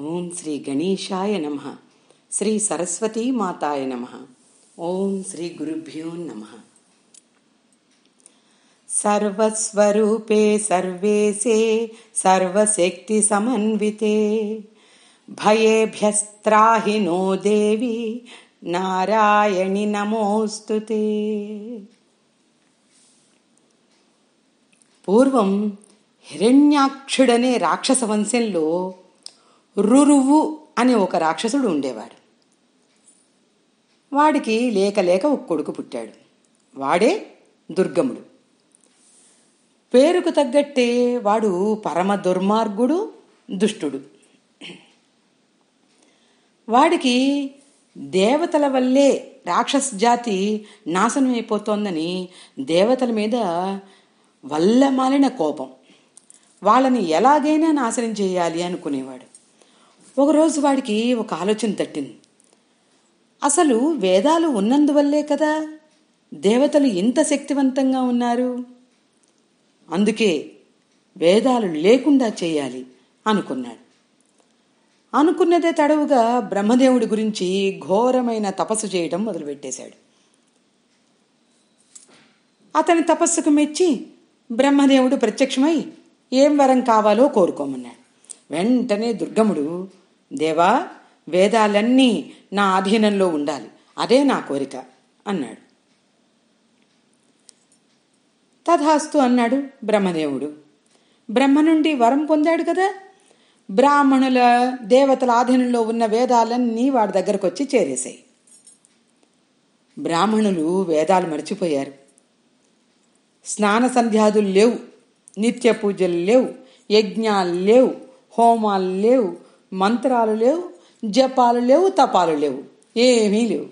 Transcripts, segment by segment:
ఓం శ్రీ గణేశాయ నమ శ్రీ సరస్వతీ మాతాయ నమ ఓం శ్రీ గురుభ్యో నమ సర్వస్వరూపే సర్వేశే సర్వశక్తి సమన్వితే భయేభ్యస్త్రాహి నో దేవి నారాయణి నమోస్తుతే పూర్వం హిరణ్యాక్షుడనే రాక్షస వంశంలో రురువు అనే ఒక రాక్షసుడు ఉండేవాడు. వాడికి లేక లేక ఒక కొడుకు పుట్టాడు. వాడే దుర్గముడు. పేరుకు తగ్గట్టే వాడు పరమ దుర్మార్గుడు దుష్టుడు. వాడికి దేవతల వల్లే రాక్షస జాతి నాశనం అయిపోతోందని దేవతల మీద వల్లమాలిన కోపం. వాళ్ళని ఎలాగైనా నాశనం చేయాలి అనుకునేవాడు. ఒకరోజు వాడికి ఒక ఆలోచన తట్టింది. అసలు వేదాలు ఉన్నందువల్లే కదా దేవతలు ఇంత శక్తివంతంగా ఉన్నారు? అందుకే వేదాలు లేకుండా చేయాలి అనుకున్నాడు. అనుకున్నదే తడవుగా బ్రహ్మదేవుడి గురించి ఘోరమైన తపస్సు చేయడం మొదలుపెట్టేశాడు. అతని తపస్సుకు మెచ్చి బ్రహ్మదేవుడు ప్రత్యక్షమై ఏం వరం కావాలో కోరుకోమన్నాడు. వెంటనే దుర్గముడు దేవా వేదాలన్నీ నా అధీనంలో ఉండాలి. అదే నా కోరిక అన్నాడు. తథాస్తు అన్నాడు బ్రహ్మదేవుడు. బ్రహ్మ నుండి వరం పొందాడు కదా? బ్రాహ్మణుల దేవతల ఆధీనంలో ఉన్న వేదాలన్నీ వాడి దగ్గరకు వచ్చి చేరేశాయి. బ్రాహ్మణులు వేదాలు మర్చిపోయారు. స్నాన సంధ్యాదులు లేవు. నిత్య పూజలు లేవు. యజ్ఞాలు లేవు. హోమాలు లేవు. మంత్రాలు లేవు జపాలు లేవు తపాలు లేవు ఏమీ లేవు.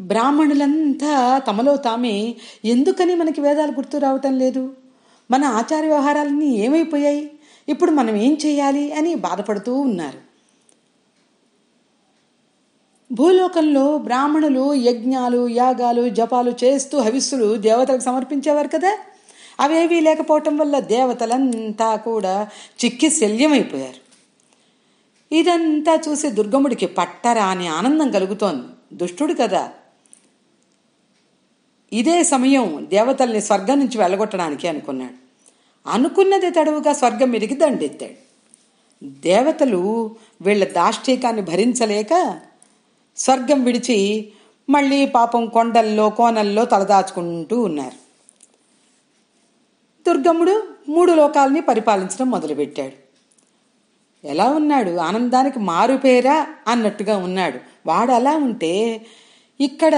బ్రాహ్మణులంతా తమలో తామే ఎందుకని మనకి వేదాలు గుర్తు రావటం లేదు? మన ఆచార వ్యవహారాలన్నీ ఏమైపోయాయి? ఇప్పుడు మనం ఏం చేయాలి అని బాధపడుతూ ఉన్నారు. భూలోకంలో బ్రాహ్మణులు యజ్ఞాలు యాగాలు జపాలు చేస్తూ హవిస్సులు దేవతలకు సమర్పించేవారు కదా? అవేవీ లేకపోవటం వల్ల దేవతలంతా కూడా చిక్కి శల్యమైపోయారు ఇదంతా చూసి దుర్గముడికి పట్టరా అని ఆనందం కలుగుతోంది. దుష్టుడు కదా. ఇదే సమయం దేవతల్ని స్వర్గం నుంచి వెళ్ళగొట్టడానికి అనుకున్నాడు. అనుకున్నది తడవుగా స్వర్గం మీదకి దండెత్తాడు. దేవతలు వీళ్ళ దాష్టీకాన్ని భరించలేక స్వర్గం విడిచి మళ్ళీ పాపం కొండల్లో కోనల్లో తలదాచుకుంటూ ఉన్నారు. దుర్గముడు మూడు లోకాలని పరిపాలించడం మొదలుపెట్టాడు. ఎలా ఉన్నాడు? ఆనందానికి మారుపేరా అన్నట్టుగా ఉన్నాడు. వాడు అలా ఉంటే ఇక్కడ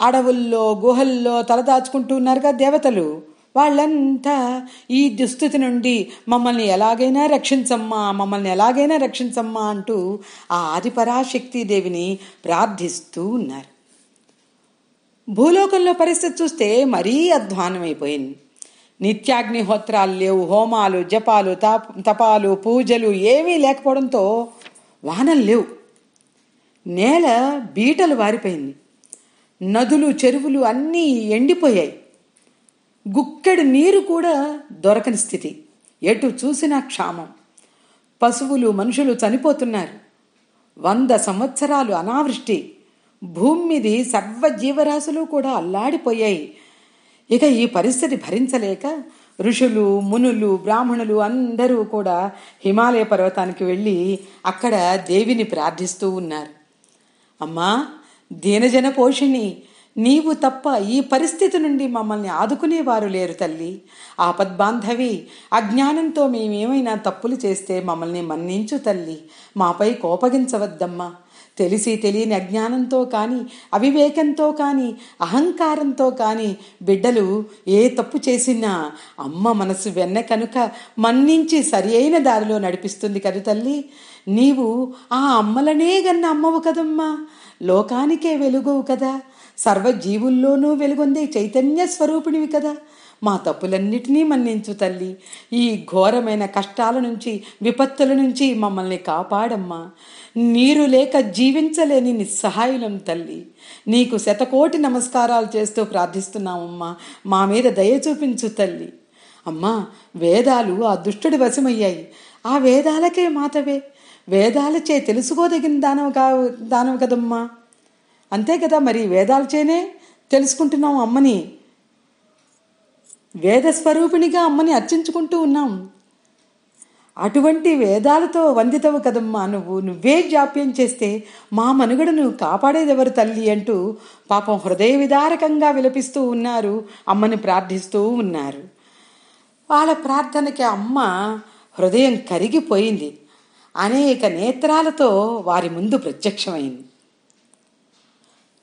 అడవుల్లో గుహల్లో తలదాచుకుంటూ ఉన్నారుగా దేవతలు. వాళ్ళంతా ఈ దుస్థితి నుండి మమ్మల్ని ఎలాగైనా రక్షించమ్మా మమ్మల్ని ఎలాగైనా రక్షించమ్మా అంటూ ఆ ఆదిపరాశక్తి దేవిని ప్రార్థిస్తూ ఉన్నారు. భూలోకంలో పరిస్థితి చూస్తే మరీ అధ్వానమైపోయింది. నిత్యాగ్నిహోత్రాలు లేవు హోమాలు జపాలు తపాలు పూజలు ఏమీ లేకపోవడంతో వానలు లేవు. నేల బీటలు వారిపోయింది. నదులు చెరువులు అన్నీ ఎండిపోయాయి. గుక్కెడు నీరు కూడా దొరకని స్థితి. ఎటు చూసినా క్షామం. పశువులు మనుషులు చనిపోతున్నారు. వంద సంవత్సరాలు అనావృష్టి. భూమి మీది సర్వ జీవరాశులు కూడా అల్లాడిపోయాయి. ఇక ఈ పరిస్థితి భరించలేక ఋషులు మునులు బ్రాహ్మణులు అందరూ కూడా హిమాలయ పర్వతానికి వెళ్ళి అక్కడ దేవిని ప్రార్థిస్తూ ఉన్నారు. అమ్మా దీనజన పోషిణి నీవు తప్ప ఈ పరిస్థితి నుండి మమ్మల్ని ఆదుకునేవారు లేరు తల్లి. ఆపద్బాంధవి అజ్ఞానంతో మేమేమైనా తప్పులు చేస్తే మమ్మల్ని మన్నించు తల్లి. మాపై కోపగించవద్దమ్మా. తెలిసి తెలియని అజ్ఞానంతో కానీ అవివేకంతో కానీ అహంకారంతో కానీ బిడ్డలు ఏ తప్పు చేసినా అమ్మ మనసు వెన్న కనుక మన్నించి సరి అయిన దారిలో నడిపిస్తుంది కదు తల్లి. నీవు ఆ అమ్మలనే గన్న అమ్మవు కదమ్మా. లోకానికే వెలుగవు కదా. సర్వజీవుల్లోనూ వెలుగొందే చైతన్య స్వరూపిణివి కదా. మా తప్పులన్నిటినీ మన్నించు తల్లి. ఈ ఘోరమైన కష్టాల నుంచి విపత్తుల నుంచి మమ్మల్ని కాపాడమ్మా. నీరు లేక జీవించలేని నిస్సహాయులం తల్లి. నీకు శతకోటి నమస్కారాలు చేస్తూ ప్రార్థిస్తున్నామమ్మా మా మీద దయ చూపించు తల్లి. అమ్మా వేదాలు ఆ దుష్టుడి వశమయ్యాయి. ఆ వేదాలకే మాతవే. వేదాలచే తెలుసుకోదగిన దానవు కా దానవు కదమ్మా. అంతే కదా మరి వేదాలచేనే తెలుసుకుంటున్నాం అమ్మని. వేద స్వరూపిణిగా అమ్మని అర్చించుకుంటూ ఉన్నాం. అటువంటి వేదాలతో వందితవు కదమ్మా. నువ్వు నువ్వే జాప్యం చేస్తే మా మనుగడను కాపాడేదెవరు తల్లి అంటూ పాపం హృదయ విదారకంగా విలపిస్తూ ఉన్నారు అమ్మని ప్రార్థిస్తూ ఉన్నారు. వాళ్ళ ప్రార్థనకి అమ్మ హృదయం కరిగిపోయింది. అనేక నేత్రాలతో వారి ముందు ప్రత్యక్షమైంది.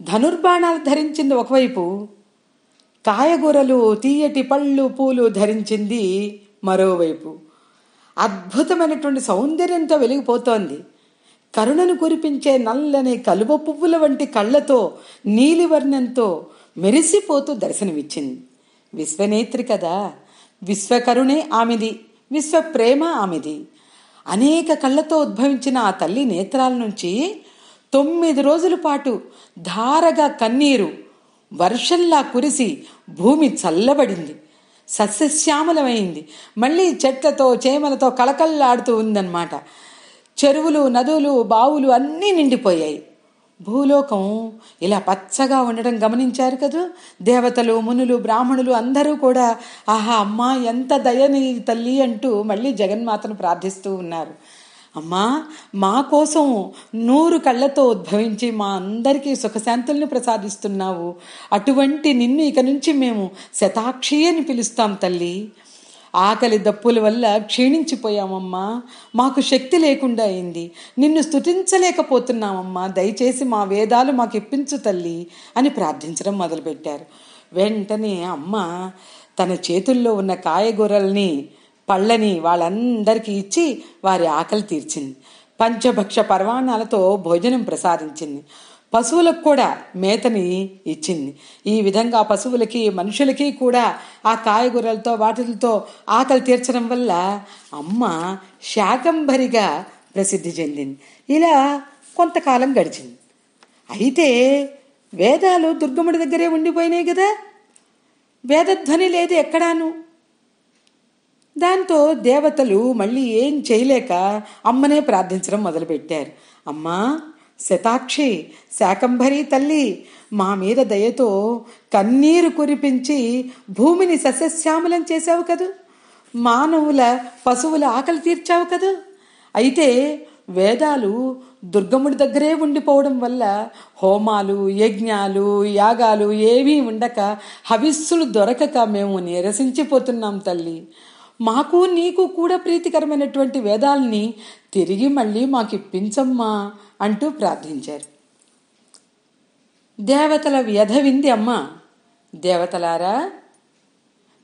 ధనుర్బాణాలు ధరించింది ఒకవైపు కాయగూరలు తీయటి పళ్ళు పూలు ధరించింది మరోవైపు. అద్భుతమైనటువంటి సౌందర్యంతో వెలిగిపోతోంది. కరుణను కురిపించే నల్లని కలువ పువ్వుల వంటి కళ్ళతో నీలివర్ణంతో మెరిసిపోతూ దర్శనమిచ్చింది. విశ్వనేత్రి కదా. విశ్వకరుణే ఆమెది విశ్వప్రేమ ఆమెది. అనేక కళ్ళతో ఉద్భవించిన ఆ తల్లి నేత్రాల నుంచి తొమ్మిది రోజుల పాటు ధారగా కన్నీరు వర్షంలా కురిసి భూమి చల్లబడింది. సస్యశ్యామలమైంది. మళ్ళీ చెట్లతో చేమలతో కళకళలాడుతూ ఉందన్నమాట. చెరువులు నదులు బావులు అన్నీ నిండిపోయాయి. భూలోకం ఇలా పచ్చగా ఉండడం గమనించారు కదూ? దేవతలు మునులు బ్రాహ్మణులు అందరూ కూడా ఆహా అమ్మా ఎంత దయని తల్లి అంటూ మళ్ళీ జగన్మాతను ప్రార్థిస్తూ ఉన్నారు. అమ్మా మా కోసం నూరు కళ్ళతో ఉద్భవించి మా అందరికీ సుఖశాంతుల్ని ప్రసాదిస్తున్నావు. అటువంటి నిన్ను ఇక నుంచి మేము శతాక్షి అని పిలుస్తాం తల్లి. ఆకలి దప్పుల వల్ల క్షీణించిపోయామమ్మా. మాకు శక్తి లేకుండా అయింది. నిన్ను స్తుతించలేకపోతున్నామమ్మా. దయచేసి మా వేదాలు మాకు ఇప్పించు తల్లి అని ప్రార్థించడం మొదలుపెట్టారు. వెంటనే అమ్మ తన చేతుల్లో ఉన్న కాయగూరల్ని పళ్ళని వాళ్ళందరికీ ఇచ్చి వారి ఆకలి తీర్చింది. పంచభక్ష పర్వాణాలతో భోజనం ప్రసాదించింది. పశువులకు కూడా మేతని ఇచ్చింది. ఈ విధంగా పశువులకి మనుషులకి కూడా ఆ కాయగూరలతో వాటిలతో ఆకలి తీర్చడం వల్ల అమ్మ శాకంభరిగా ప్రసిద్ధి చెందింది. ఇలా కొంతకాలం గడిచింది. అయితే వేదాలు దుర్గముడి దగ్గరే ఉండిపోయినాయి కదా. వేదధ్వని లేదు ఎక్కడాను? దాంతో దేవతలు మళ్ళీ ఏం చేయలేక అమ్మనే ప్రార్థించడం మొదలుపెట్టారు. అమ్మా శతాక్షి శాకంభరి తల్లి మా మీద దయతో కన్నీరు కురిపించి భూమిని సస్యశ్యామలం చేశావు కదూ? మానవుల పశువుల ఆకలి తీర్చావు కదూ? అయితే వేదాలు దుర్గముడి దగ్గరే ఉండిపోవడం వల్ల హోమాలు యజ్ఞాలు యాగాలు ఏవీ ఉండక హవిస్సులు దొరకక మేము నిరసించిపోతున్నాం తల్లి. మాకు నీకు కూడా ప్రీతికరమైనటువంటి వేదాల్ని తిరిగి మళ్ళీ మాకు ఇప్పించమ్మా అంటూ ప్రార్థించారు. దేవతల వ్యధ వింది అమ్మ. దేవతలారా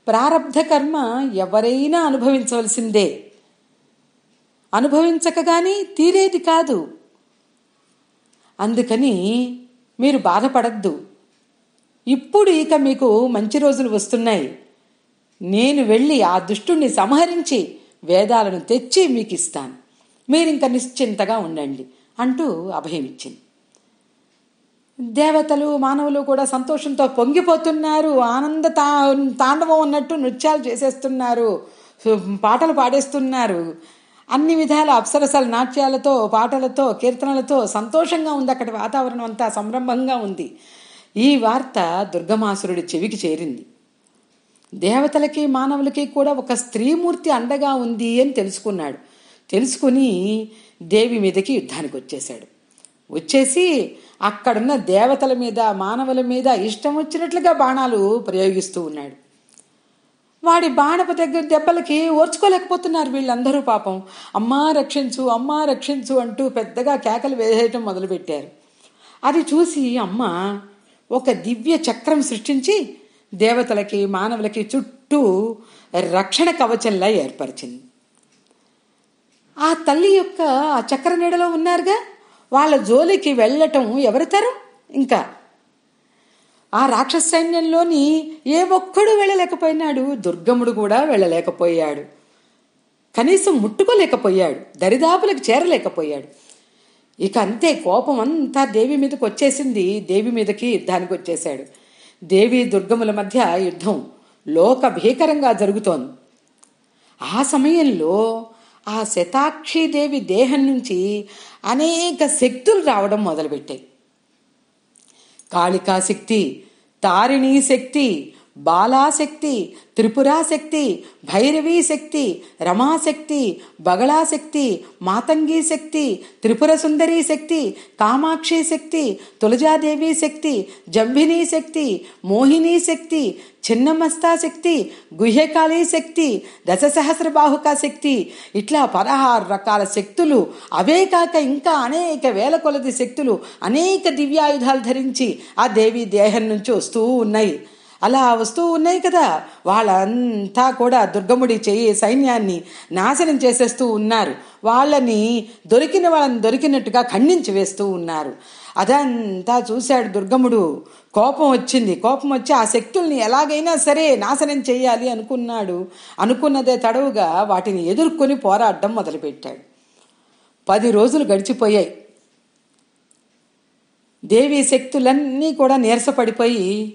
ప్రారబ్ధ కర్మ ఎవరైనా అనుభవించవలసిందే. అనుభవించకగాని తీరేది కాదు. అందుకని మీరు బాధపడద్దు. ఇప్పుడు ఇక మీకు మంచి రోజులు వస్తున్నాయి. నేను వెళ్ళి ఆ దుష్టుణ్ణి సంహరించి వేదాలను తెచ్చి మీకు ఇస్తాను మీరింక నిశ్చింతగా ఉండండి అంటూ అభయమిచ్చింది దేవతలు మానవులు కూడా సంతోషంతో పొంగిపోతున్నారు. ఆనంద తా తాండవం ఉన్నట్టు నృత్యాలు చేసేస్తున్నారు. పాటలు పాడేస్తున్నారు. అన్ని విధాల అప్సరసల నాట్యాలతో పాటలతో కీర్తనలతో సంతోషంగా ఉంది. అక్కడి వాతావరణం అంతా సంరంభంగా ఉంది. ఈ వార్త దుర్గమాసురుడి చెవికి చేరింది. దేవతలకి మానవులకి కూడా ఒక స్త్రీమూర్తి అండగా ఉంది అని తెలుసుకున్నాడు. తెలుసుకుని దేవి మీదకి యుద్ధానికి వచ్చేశాడు. వచ్చేసి అక్కడున్న దేవతల మీద మానవుల మీద ఇష్టం వచ్చినట్లుగా బాణాలు ప్రయోగిస్తూ ఉన్నాడు. వాడి బాణపు దగ్గర దెబ్బలకి ఓర్చుకోలేకపోతున్నారు వీళ్ళందరూ పాపం. అమ్మా రక్షించు అమ్మా రక్షించు అంటూ పెద్దగా కేకలు వేసేయటం మొదలుపెట్టారు. అది చూసి అమ్మ ఒక దివ్య చక్రం సృష్టించి దేవతలకి మానవులకి చుట్టూ రక్షణ కవచంలా ఏర్పరిచింది. ఆ తల్లి యొక్క ఆ చక్ర నీడలో ఉన్నారుగా? వాళ్ళ జోలికి వెళ్ళటం ఎవరితరం ఇంకా. ఆ రాక్షస సైన్యంలోని ఏ ఒక్కడు వెళ్ళలేకపోయినాడు. దుర్గముడు కూడా వెళ్ళలేకపోయాడు. కనీసం ముట్టుకోలేకపోయాడు. దరిదాపులకు చేరలేకపోయాడు. ఇక అంతే కోపం అంతా దేవి మీదకి వచ్చేసింది. దేవి మీదకి యుద్ధానికి వచ్చేశాడు. దేవి దుర్గముల మధ్య యుద్ధం లోక భీకరంగా జరుగుతోంది. ఆ సమయంలో ఆ శతాక్షిదేవి దేహం నుంచి అనేక శక్తులు రావడం మొదలుపెట్టాయి. కాళికా శక్తి తారిణీ శక్తి బాలాశక్తి త్రిపురాశక్తి భైరవీ శక్తి రమాశక్తి బగళాశక్తి మాతంగి శక్తి త్రిపుర సుందరీ శక్తి కామాక్షి శక్తి తులజాదేవి శక్తి జంభినీ శక్తి మోహిని శక్తి చిన్నమస్తా శక్తి గుహ్యకాళీ శక్తి దశసహస్ర బాహుక శక్తి ఇట్లా పదహారు రకాల శక్తులు అవే కాక ఇంకా అనేక వేల కొలది శక్తులు అనేక దివ్యాయుధాలు ధరించి ఆ దేవి దేహం నుంచి వస్తూ ఉన్నాయి. అలా వస్తూ ఉన్నాయి కదా. వాళ్ళంతా కూడా దుర్గముడి చేయి సైన్యాన్ని నాశనం చేసేస్తూ ఉన్నారు. వాళ్ళని దొరికిన వాళ్ళని దొరికినట్టుగా ఖండించి వేస్తూ ఉన్నారు. అదంతా చూశాడు దుర్గముడు. కోపం వచ్చింది. కోపం వచ్చి ఆ శక్తుల్ని ఎలాగైనా సరే నాశనం చేయాలి అనుకున్నాడు. అనుకున్నదే తడవుగా వాటిని ఎదుర్కొని పోరాడడం మొదలుపెట్టాడు. పది రోజులు గడిచిపోయాయి. దేవి శక్తులన్నీ కూడా నీరసపడిపోయి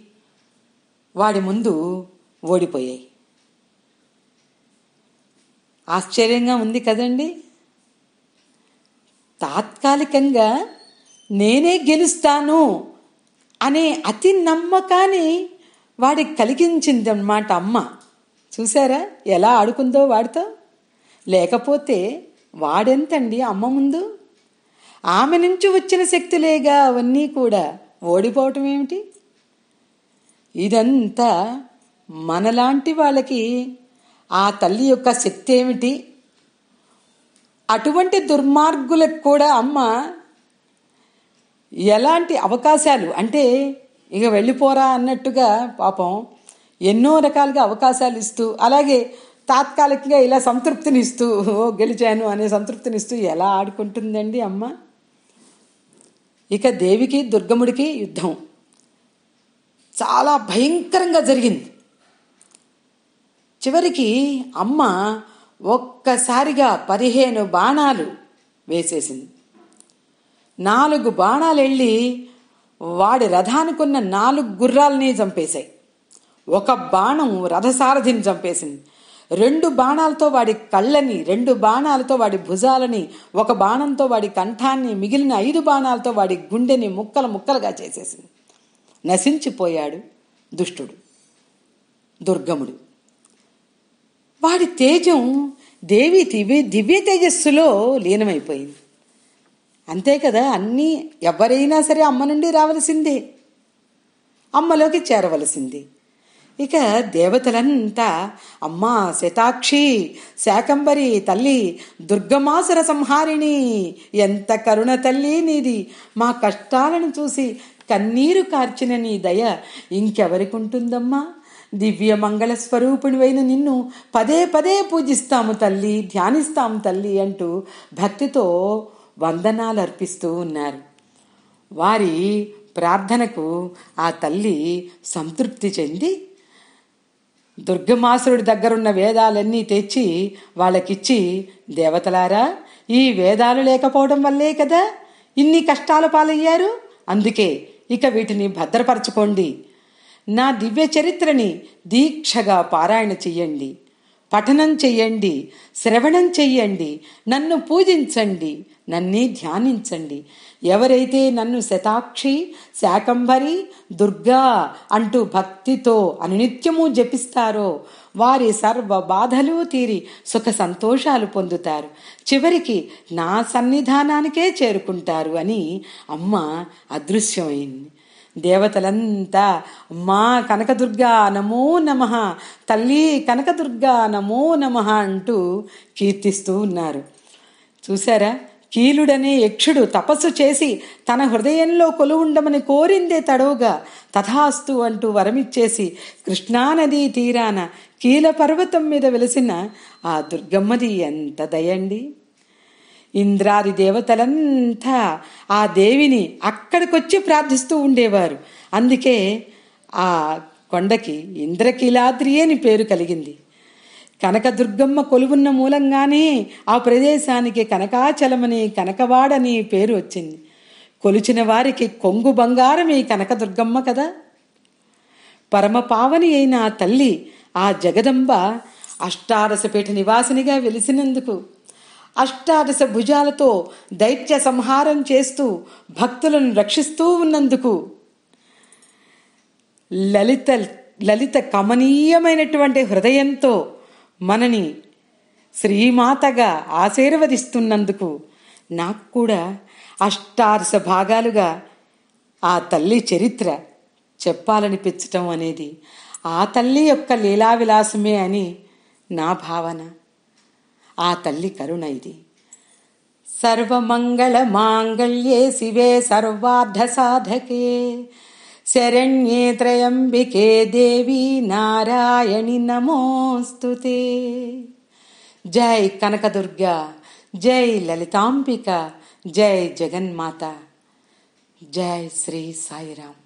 వాడి ముందు ఓడిపోయాయి. ఆశ్చర్యంగా ఉంది కదండి. తాత్కాలికంగా నేనే గెలుస్తాను అనే అతి నమ్మకాన్ని వాడికి కలిగించిందన్నమాట అమ్మ. చూసారా ఎలా ఆడుకుందో వాడితో? లేకపోతే వాడెంతండి అమ్మ ముందు? ఆమె నుంచి వచ్చిన శక్తులేగా అవన్నీ కూడా ఓడిపోవటం ఏమిటి ఇదంతా మనలాంటి వాళ్ళకి ఆ తల్లి యొక్క శక్తి ఏమిటి అటువంటి దుర్మార్గులకు కూడా అమ్మ ఎలాంటి అవకాశాలు? అంటే ఇక వెళ్ళిపోరా అన్నట్టుగా పాపం ఎన్నో రకాలుగా అవకాశాలు ఇస్తూ అలాగే తాత్కాలికంగా ఇలా సంతృప్తినిస్తూ ఓ గెలిచాను అనే సంతృప్తినిస్తూ ఎలా ఆడుకుంటుందండి అమ్మ? ఇక దేవికి దుర్గముడికి యుద్ధం. చాలా భయంకరంగా జరిగింది. చివరికి అమ్మ ఒక్కసారిగా పదిహేను బాణాలు వేసేసింది. నాలుగు బాణాలు వెళ్ళి వాడి రథానికున్న నాలుగు గుర్రాలని చంపేశాయి. ఒక బాణం రథసారథిని చంపేసింది. రెండు బాణాలతో వాడి కళ్ళని రెండు బాణాలతో వాడి భుజాలని ఒక బాణంతో వాడి కంఠాన్ని మిగిలిన ఐదు బాణాలతో వాడి గుండెని ముక్కలు ముక్కలుగా చేసేసింది. నశించిపోయాడు దుష్టుడు దుర్గముడు. వాడి తేజం దేవి దివ్య దివ్య తేజస్సులో లీనమైపోయింది. అంతే కదా అన్నీ ఎవరైనా సరే అమ్మ నుండి రావలసిందే అమ్మలోకి చేరవలసింది. ఇక దేవతలంతా అమ్మా శతాక్షి శాకంబరి తల్లి దుర్గమాసుర సంహారిణి ఎంత కరుణ తల్లి నీది. మా కష్టాలను చూసి కన్నీరు కార్చిన నీ దయ ఇంకెవరికి ఉంటుందమ్మా? దివ్య మంగళ స్వరూపుడివైన నిన్ను పదే పదే పూజిస్తాము తల్లి ధ్యానిస్తాము తల్లి అంటూ భక్తితో వందనాలు అర్పిస్తూ ఉన్నారు. వారి ప్రార్థనకు ఆ తల్లి సంతృప్తి చెంది దుర్గమాసురుడి దగ్గరున్న వేదాలన్నీ తెచ్చి వాళ్ళకిచ్చి దేవతలారా ఈ వేదాలు లేకపోవడం వల్లే కదా ఇన్ని కష్టాల పాలయ్యారు? అందుకే ఇక వీటిని భద్రపరచుకోండి. నా దివ్య చరిత్రని దీక్షగా పారాయణ చెయ్యండి. పఠనం చెయ్యండి శ్రవణం చెయ్యండి నన్ను పూజించండి నన్నే ధ్యానించండి. ఎవరైతే నన్ను శతాక్షి శాకంభరి దుర్గా అంటూ భక్తితో అనునిత్యము జపిస్తారో వారి సర్వ బాధలు తీరి సుఖ సంతోషాలు పొందుతారు. చివరికి నా సన్నిధానానికే చేరుకుంటారు అని అమ్మ అదృశ్యమైంది. దేవతలంతా మా కనకదుర్గా నమో నమ తల్లి కనకదుర్గా నమో నమ అంటూ కీర్తిస్తూ ఉన్నారు. చూసారా కీలుడనే యక్షుడు తపస్సు చేసి తన హృదయంలో కొలువుండమని కోరిందే తడవుగా తథాస్తు అంటూ వరమిచ్చేసి కృష్ణానదీ తీరాన కీల పర్వతం మీద వెలిసిన ఆ దుర్గమ్మది ఎంత దయండి! ఇంద్రాది దేవతలంతా ఆ దేవిని అక్కడికొచ్చి ప్రార్థిస్తూ ఉండేవారు. అందుకే ఆ కొండకి ఇంద్రకీలాద్రి అని పేరు కలిగింది. కనకదుర్గమ్మ కొలువున్న మూలంగానే ఆ ప్రదేశానికి కనకాచలమని కనకవాడని పేరు వచ్చింది. కొలిచిన వారికి కొంగు బంగారమే కనకదుర్గమ్మ కదా. పరమ పావని అయిన ఆ తల్లి ఆ జగదంబ అష్టారసపేట నివాసినిగా వెలిసినందుకు అష్టాదశ భుజాలతో దైత్య సంహారం చేస్తూ భక్తులను రక్షిస్తూ ఉన్నందుకు లలిత లలిత కమనీయమైనటువంటి హృదయంతో మనని శ్రీమాతగా ఆశీర్వదిస్తున్నందుకు నాకు కూడా అష్టాదశ భాగాలుగా ఆ తల్లి చరిత్ర చెప్పాలనిపించటం అనేది ఆ తల్లి యొక్క లీలా విలాసమే అని నా భావన. ఆ తల్లి కరుణ ఇది. సర్వమంగళ మాంగళ్యే శివే సర్వార్ధ సాధకే శరణ్యే త్రయంబికే దేవి నారాయణి నమోస్తుతే. జై కనకదుర్గ జై లలితాంబిక జై జగన్మాత జై శ్రీ సాయిరాం